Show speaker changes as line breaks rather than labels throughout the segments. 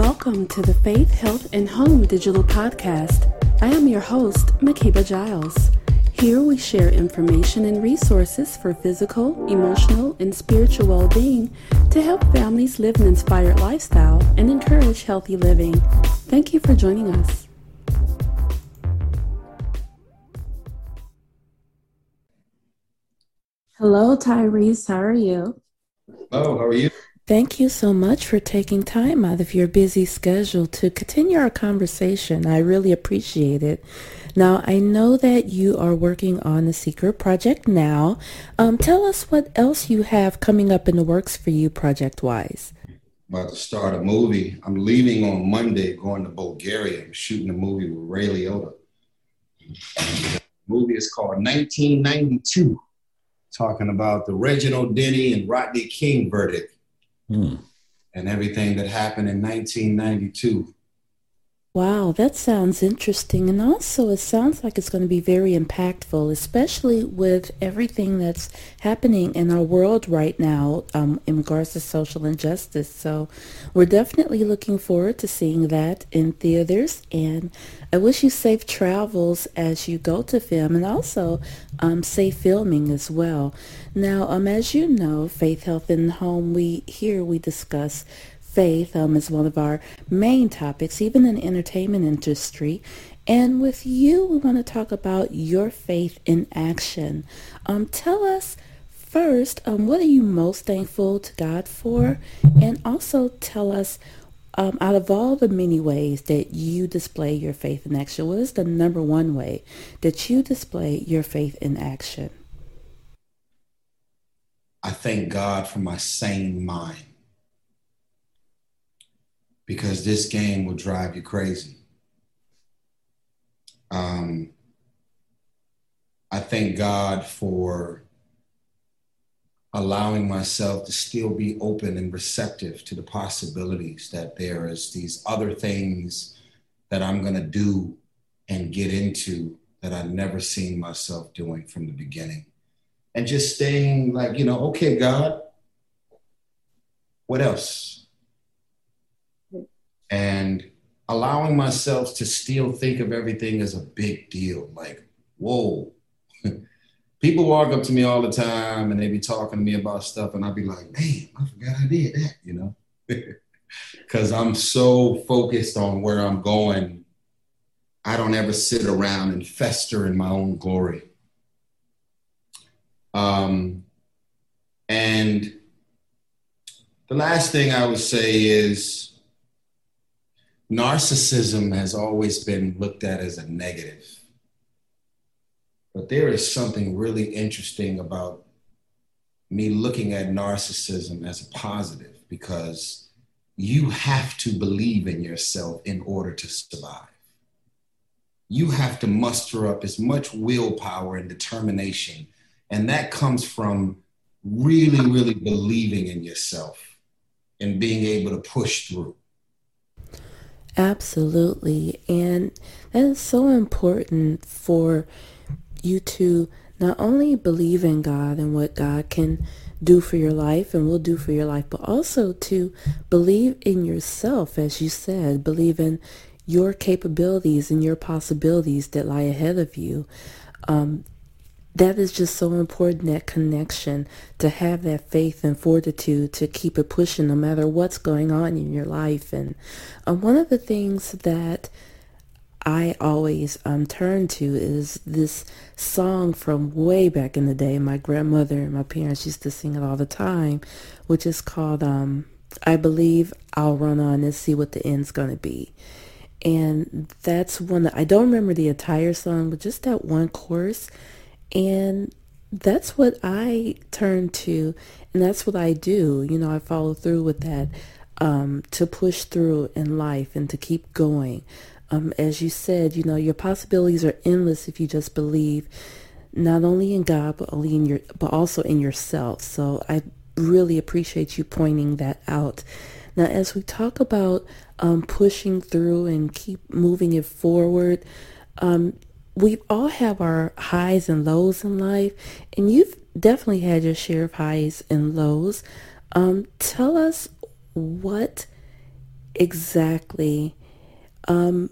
Welcome to the Faith, Health, and Home Digital Podcast. I am your host, Makeba Giles. Here we share information and resources for physical, emotional, and spiritual well being to help families live an inspired lifestyle and encourage healthy living. Thank you for joining us. Hello, Tyrese. How are you?
Hello, how are you?
Thank you so much for taking time out of your busy schedule to continue our conversation. I really appreciate it. Now, I know that you are working on the Secret Project now. Um, tell us what else you have coming up in the works for you project-wise.
About to start a movie. I'm leaving on Monday, going to Bulgaria. Shooting a movie with Ray Liotta. The movie is called 1992, talking about the Reginald Denny and Rodney King verdict hmm. and everything that happened in 1992.
Wow, that sounds interesting. And also, it sounds like it's going to be very impactful, especially with everything that's happening in our world right now um, in regards to social injustice. So, we're definitely looking forward to seeing that in theaters. And I wish you safe travels as you go to film and also um, safe filming as well. Now, um, as you know, Faith, Health, and Home, we here we discuss faith um, is one of our main topics, even in the entertainment industry. And with you, we want to talk about your faith in action. Um, tell us first, um, what are you most thankful to God for? And also tell us, um, out of all the many ways that you display your faith in action, what is the number one way that you display your faith in action?
I thank God for my sane mind because this game will drive you crazy. Um, I thank God for allowing myself to still be open and receptive to the possibilities that there is these other things that I'm going to do and get into that I've never seen myself doing from the beginning. And just staying like, you know, okay, God, what else? And allowing myself to still think of everything as a big deal. Like, whoa. People walk up to me all the time and they be talking to me about stuff, and I'd be like, man, I forgot I did that, you know? Because I'm so focused on where I'm going, I don't ever sit around and fester in my own glory. Um, and the last thing I would say is, narcissism has always been looked at as a negative. But there is something really interesting about me looking at narcissism as a positive because you have to believe in yourself in order to survive. You have to muster up as much willpower and determination. And that comes from really, really believing in yourself and being able to push through.
Absolutely. And that is so important for you to not only believe in God and what God can do for your life and will do for your life, but also to believe in yourself, as you said, believe in your capabilities and your possibilities that lie ahead of you. Um, that is just so important that connection to have that faith and fortitude to keep it pushing no matter what's going on in your life and um, one of the things that I always um, turn to is this song from way back in the day. My grandmother and my parents used to sing it all the time, which is called um, I Believe I'll Run On and See What the End's Gonna Be. And that's one that I don't remember the entire song, but just that one chorus and that's what I turn to, and that's what I do. You know, I follow through with that um, to push through in life and to keep going. Um, as you said, you know, your possibilities are endless if you just believe not only in God, but only in your, but also in yourself. So I really appreciate you pointing that out. Now, as we talk about um, pushing through and keep moving it forward, um, we all have our highs and lows in life, and you've definitely had your share of highs and lows. Um, tell us what Exactly. Um,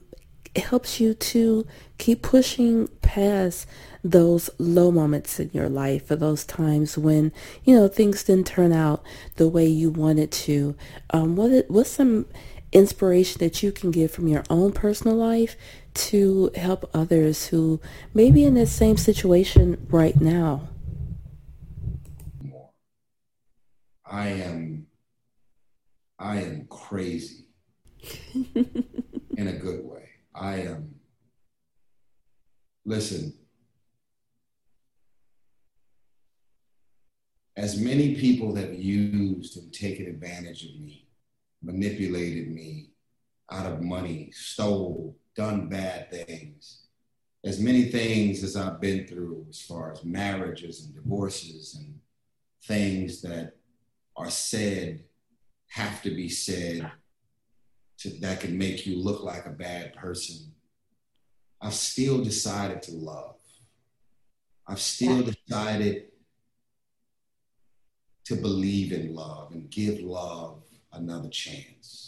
helps you to keep pushing past those low moments in your life or those times when you know things didn't turn out the way you wanted to um, what what's some inspiration that you can get from your own personal life to help others who may be in the same situation right now.
I am i am crazy in a good way. I am listen as many people have used and taken advantage of me, manipulated me out of money, stole, done bad things, as many things as I've been through as far as marriages and divorces and things that are said have to be said to, that can make you look like a bad person. I've still decided to love. I've still decided to believe in love and give love another chance.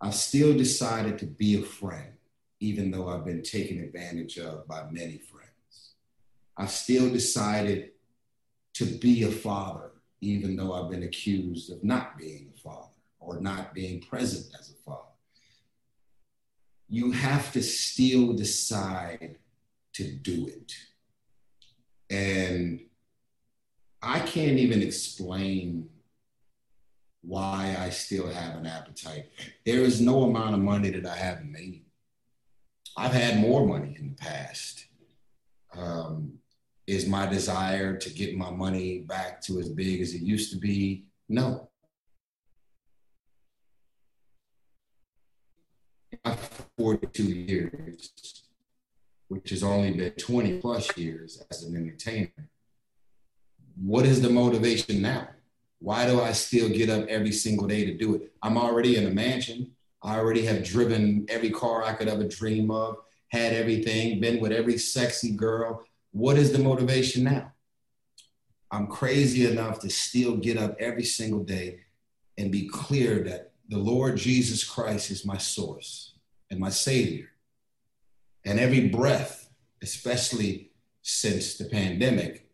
I've still decided to be a friend, even though I've been taken advantage of by many friends. I've still decided to be a father, even though I've been accused of not being a father or not being present as a father. You have to still decide to do it. And I can't even explain why I still have an appetite. There is no amount of money that I haven't made. I've had more money in the past. Um, is my desire to get my money back to as big as it used to be? No. I've 42 years, which has only been 20 plus years as an entertainer what is the motivation now? Why do I still get up every single day to do it? I'm already in a mansion. I already have driven every car I could ever dream of, had everything, been with every sexy girl. What is the motivation now? I'm crazy enough to still get up every single day and be clear that the Lord Jesus Christ is my source and my Savior. And every breath, especially since the pandemic,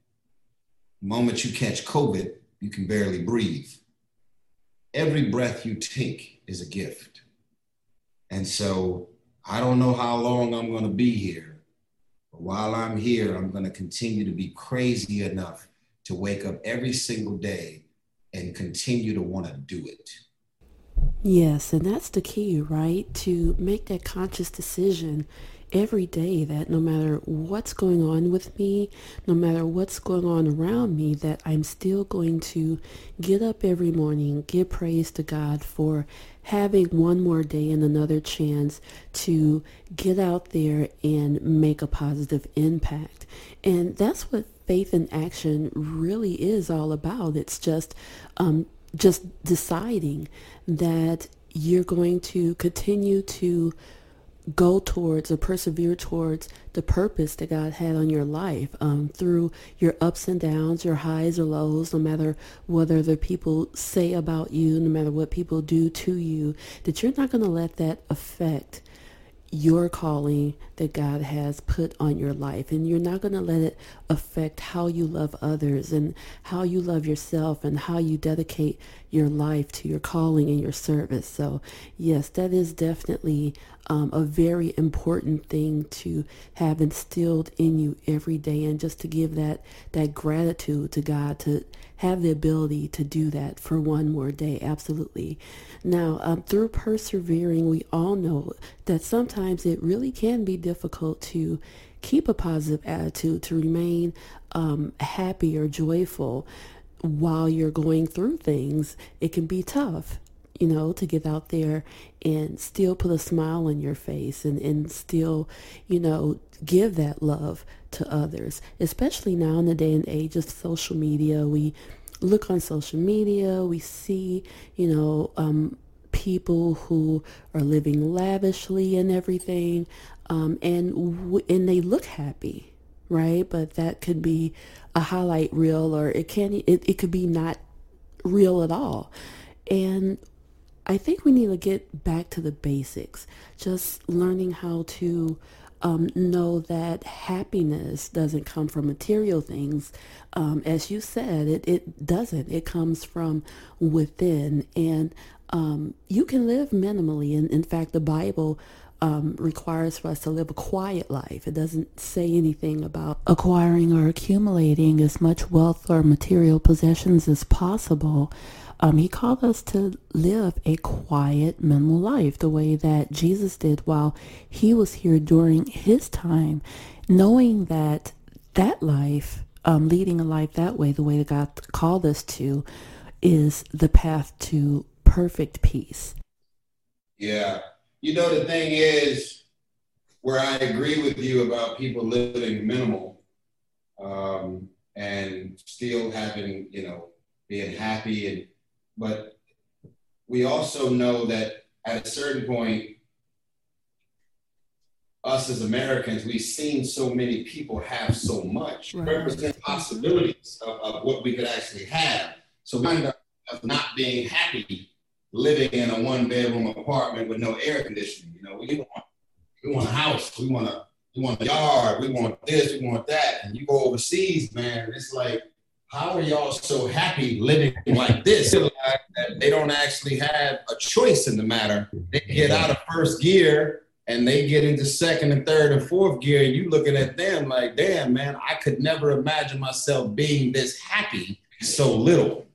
moment you catch COVID, you can barely breathe. Every breath you take is a gift. And so I don't know how long I'm going to be here, but while I'm here, I'm going to continue to be crazy enough to wake up every single day and continue to want to do it.
Yes, and that's the key, right? To make that conscious decision every day that no matter what's going on with me, no matter what's going on around me, that I'm still going to get up every morning, give praise to God for having one more day and another chance to get out there and make a positive impact. And that's what faith in action really is all about. It's just um, just deciding that you're going to continue to go towards or persevere towards the purpose that God had on your life um, through your ups and downs, your highs or lows, no matter whether the people say about you, no matter what people do to you, that you're not going to let that affect your calling that God has put on your life. And you're not going to let it affect how you love others and how you love yourself and how you dedicate your life to your calling and your service. So yes, that is definitely um, a very important thing to have instilled in you every day and just to give that that gratitude to God to have the ability to do that for one more day absolutely now um, through persevering we all know that sometimes it really can be difficult to keep a positive attitude to remain um, happy or joyful while you're going through things it can be tough you know, to get out there and still put a smile on your face and, and still, you know, give that love to others, especially now in the day and age of social media. We look on social media, we see, you know, um, people who are living lavishly and everything, um, and and they look happy, right? But that could be a highlight reel, or it can it, it could be not real at all. And I think we need to get back to the basics, just learning how to um, know that happiness doesn't come from material things. Um, as you said, it, it doesn't. It comes from within. And um, you can live minimally. And in fact, the Bible um, requires for us to live a quiet life. It doesn't say anything about acquiring or accumulating as much wealth or material possessions as possible. Um, he called us to live a quiet, minimal life the way that Jesus did while he was here during his time, knowing that that life, um, leading a life that way, the way that God called us to, is the path to perfect peace.
Yeah, you know, the thing is, where I agree with you about people living minimal um, and still having, you know, being happy and, but we also know that at a certain point, us as Americans, we've seen so many people have so much, right. represent possibilities of, of, what we could actually have. So we end up not being happy living in a one bedroom apartment with no air conditioning. You know, we want we want a house, we want a we want a yard, we want this, we want that. And you go overseas, man, it's like, how are y'all so happy living like this? they don't actually have a choice in the matter. They get out of first gear and they get into second and third and fourth gear, and you looking at them like, damn, man, I could never imagine myself being this happy so little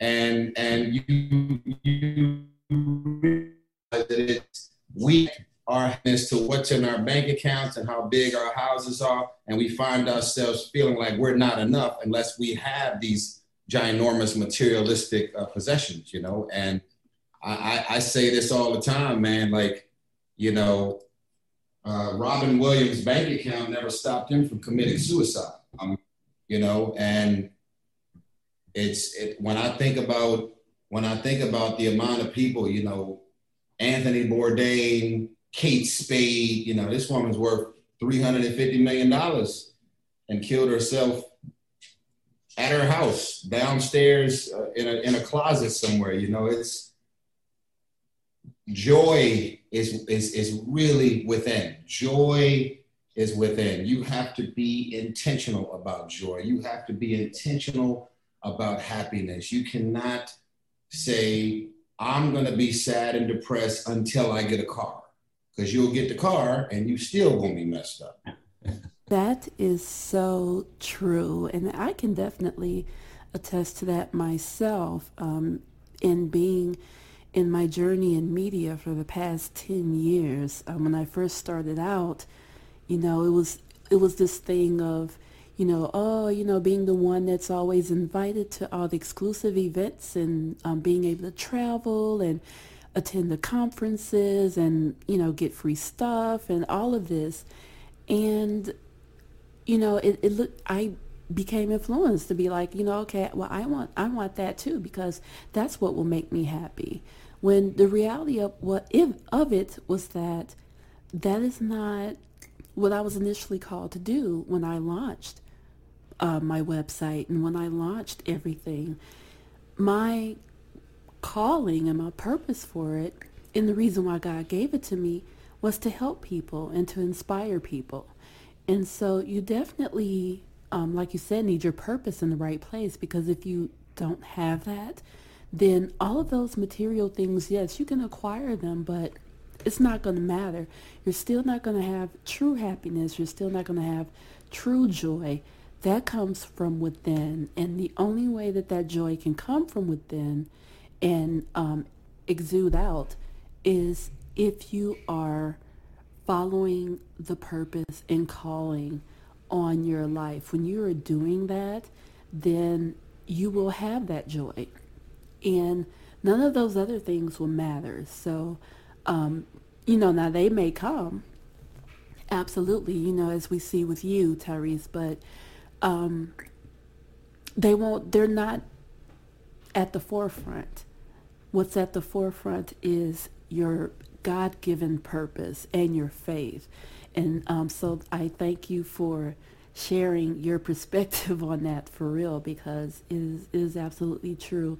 and and you you realize that it's weak our happiness to what's in our bank accounts and how big our houses are, and we find ourselves feeling like we're not enough unless we have these ginormous materialistic uh, possessions, you know. And I, I, I, say this all the time, man. Like, you know, uh, Robin Williams' bank account never stopped him from committing suicide. Um, you know, and it's it, when I think about when I think about the amount of people, you know, Anthony Bourdain, Kate Spade, you know, this woman's worth three hundred and fifty million dollars and killed herself at her house downstairs uh, in a in a closet somewhere. You know, it's joy is is is really within. Joy is within. You have to be intentional about joy. You have to be intentional about happiness. You cannot say, I'm going to be sad and depressed until I get a car, because you'll get the car and you still going to be messed up.
That is so true. And I can definitely attest to that myself um, in being in my journey in media for the past 10 years. Um, when I first started out, you know, it was it was this thing of you know, oh, you know, being the one that's always invited to all the exclusive events and um, being able to travel and attend the conferences and, you know, get free stuff and all of this. And, you know, it, it looked, I became influenced to be like, you know, okay, well, I want, I want that too, because that's what will make me happy. When the reality of what if, of it was that that is not what I was initially called to do when I launched uh, my website and when I launched everything, my calling and my purpose for it, and the reason why God gave it to me, was to help people and to inspire people. And so you definitely, um, like you said, need your purpose in the right place because if you don't have that, then all of those material things, yes, you can acquire them, but it's not going to matter. You're still not going to have true happiness. You're still not going to have true joy that comes from within. And the only way that that joy can come from within and um, exude out is if you are following the purpose and calling on your life. When you are doing that, then you will have that joy. And none of those other things will matter. So, um, you know, now they may come. Absolutely, you know, as we see with you, Tyrese, but um, they won't, they're not at the forefront. What's at the forefront is your God given purpose and your faith. And um, so I thank you for sharing your perspective on that for real because it is, it is absolutely true.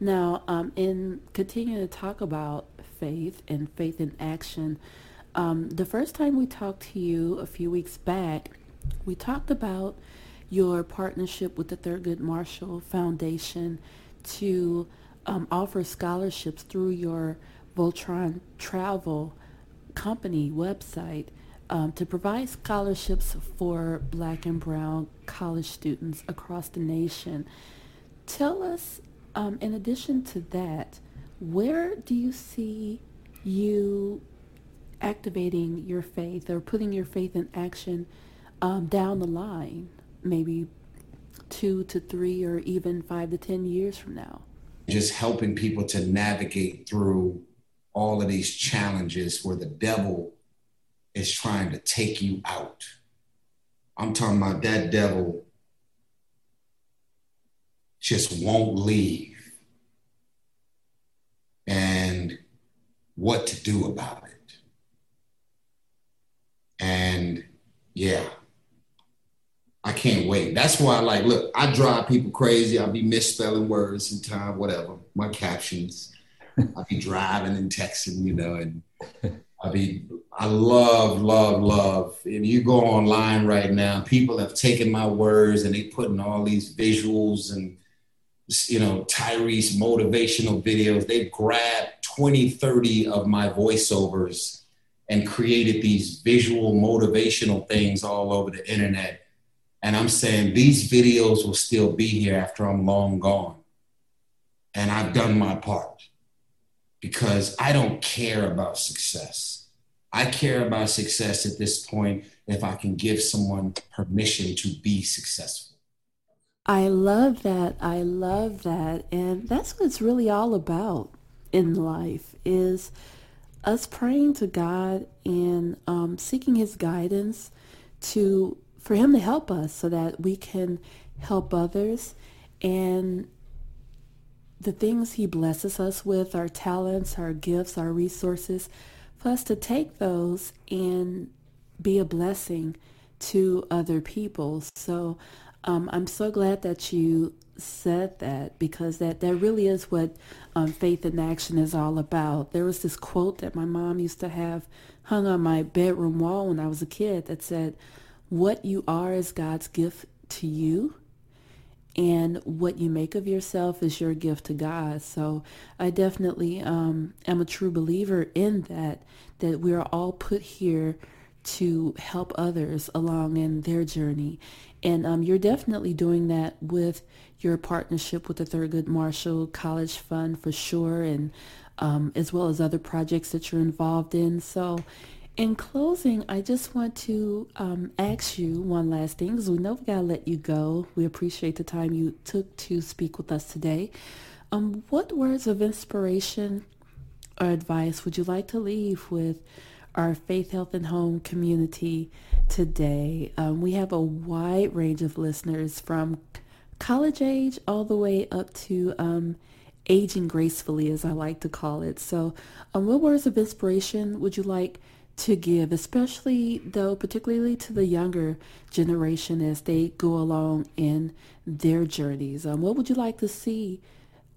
Now, um, in continuing to talk about faith and faith in action, um, the first time we talked to you a few weeks back, we talked about your partnership with the Thurgood Marshall Foundation to um, offer scholarships through your Voltron Travel company website um, to provide scholarships for black and brown college students across the nation. Tell us, um, in addition to that, where do you see you activating your faith or putting your faith in action um, down the line, maybe two to three or even five to 10 years from now?
Just helping people to navigate through all of these challenges where the devil is trying to take you out. I'm talking about that devil just won't leave and what to do about it. And yeah, I can't wait. That's why, like, look, I drive people crazy. I'll be misspelling words sometimes, whatever, my captions. I'll be driving and texting, you know, and I'll be I love, love, love. If you go online right now, people have taken my words and they putting all these visuals and you know, Tyrese motivational videos. They've grabbed 20, 30 of my voiceovers and created these visual motivational things all over the internet. And I'm saying these videos will still be here after I'm long gone. And I've done my part because I don't care about success. I care about success at this point if I can give someone permission to be successful.
I love that. I love that. And that's what it's really all about in life is us praying to God and um, seeking his guidance to for him to help us so that we can help others and the things he blesses us with, our talents, our gifts, our resources, for us to take those and be a blessing to other people. So um, I'm so glad that you said that because that, that really is what um, faith in action is all about. There was this quote that my mom used to have hung on my bedroom wall when I was a kid that said, what you are is God's gift to you and what you make of yourself is your gift to God. So I definitely um, am a true believer in that, that we are all put here to help others along in their journey. And um, you're definitely doing that with your partnership with the Thurgood Marshall College Fund for sure, and um, as well as other projects that you're involved in. So in closing, I just want to um, ask you one last thing because we know we got to let you go. We appreciate the time you took to speak with us today. Um, what words of inspiration or advice would you like to leave with our Faith, Health, and Home community today? Um, we have a wide range of listeners from college age all the way up to um, aging gracefully, as I like to call it. So, um, what words of inspiration would you like to give, especially though, particularly to the younger generation as they go along in their journeys. Um, what would you like to see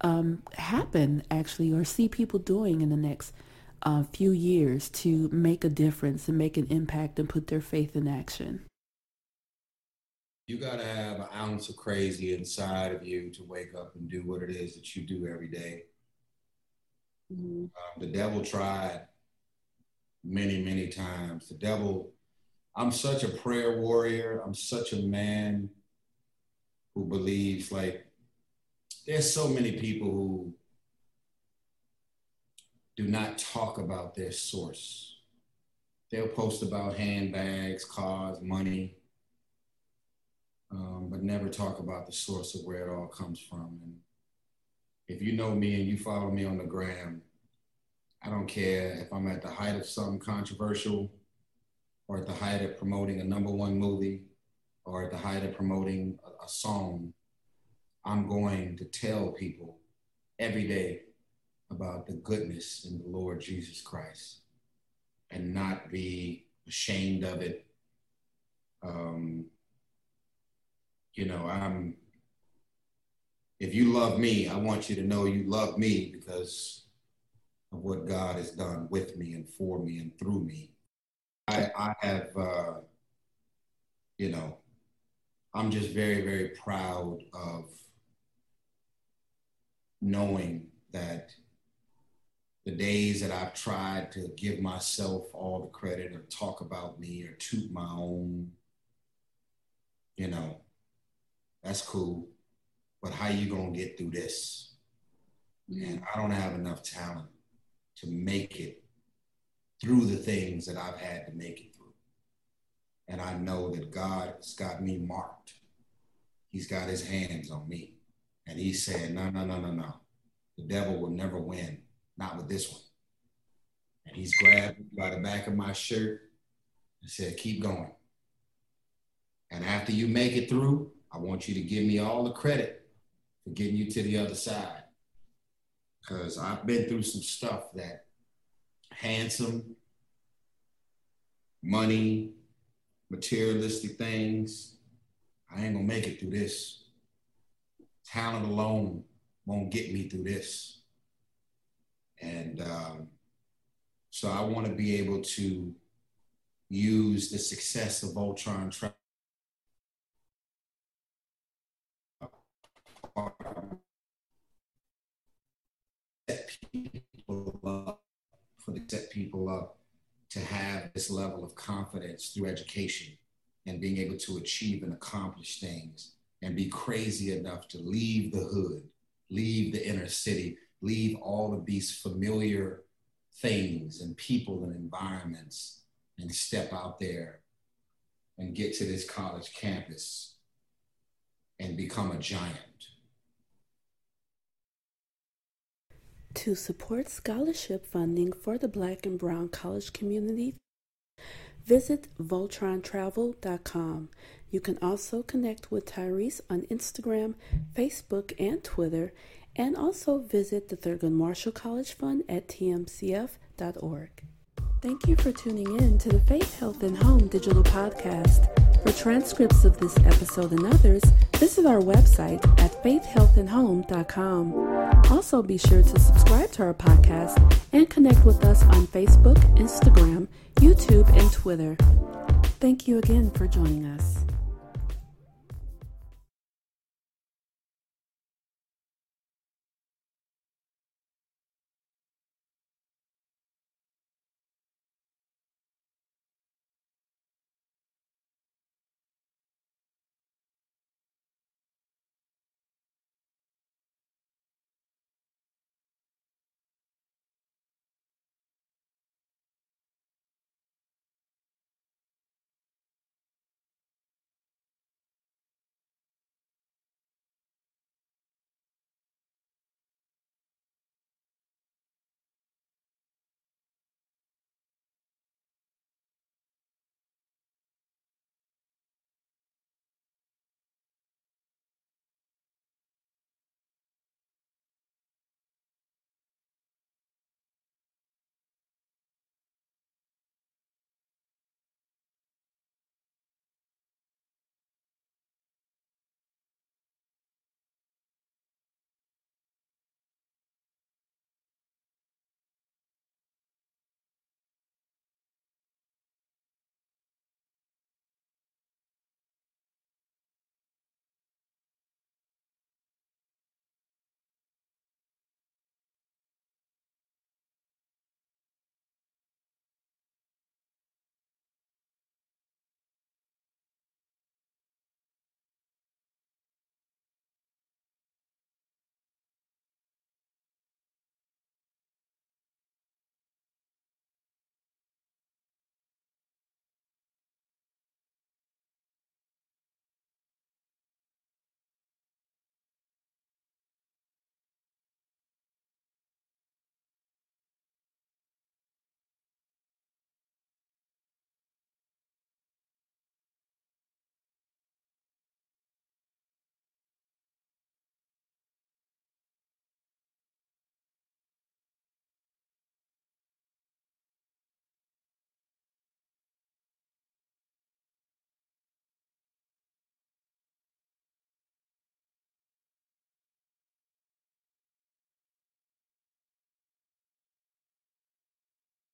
um, happen actually or see people doing in the next uh, few years to make a difference and make an impact and put their faith in action?
You got to have an ounce of crazy inside of you to wake up and do what it is that you do every day. Mm-hmm. Um, the devil tried many, many times. The devil, I'm such a prayer warrior. I'm such a man who believes like there's so many people who do not talk about their source. They'll post about handbags, cars, money, um, but never talk about the source of where it all comes from. And if you know me and you follow me on the gram, I don't care if I'm at the height of something controversial or at the height of promoting a number one movie or at the height of promoting a, a song. I'm going to tell people every day about the goodness in the Lord Jesus Christ and not be ashamed of it. Um, you know, I'm if you love me, I want you to know you love me because of what God has done with me and for me and through me. I, I have, uh, you know, I'm just very, very proud of knowing that the days that I've tried to give myself all the credit or talk about me or toot my own, you know, that's cool. But how you gonna get through this? And I don't have enough talent to make it through the things that I've had to make it through. And I know that God has got me marked. He's got his hands on me. And he's saying, no, no, no, no, no. The devil will never win, not with this one. And he's grabbed me by the back of my shirt and said, keep going. And after you make it through, I want you to give me all the credit for getting you to the other side. Because I've been through some stuff that handsome, money, materialistic things, I ain't gonna make it through this. Talent alone won't get me through this. And um, so I want to be able to use the success of Voltron Travel set people up, for the set people up to have this level of confidence through education and being able to achieve and accomplish things and be crazy enough to leave the hood, leave the inner city, leave all of these familiar things and people and environments and step out there and get to this college campus and become a giant.
To support scholarship funding for the Black and Brown college community, visit VoltronTravel.com. You can also connect with Tyrese on Instagram, Facebook, and Twitter, and also visit the Thurgood Marshall College Fund at tmcf.org. Thank you for tuning in to the Faith, Health, and Home digital podcast. For transcripts of this episode and others, visit our website at faithhealthandhome.com. Also, be sure to subscribe to our podcast and connect with us on Facebook, Instagram, YouTube, and Twitter. Thank you again for joining us.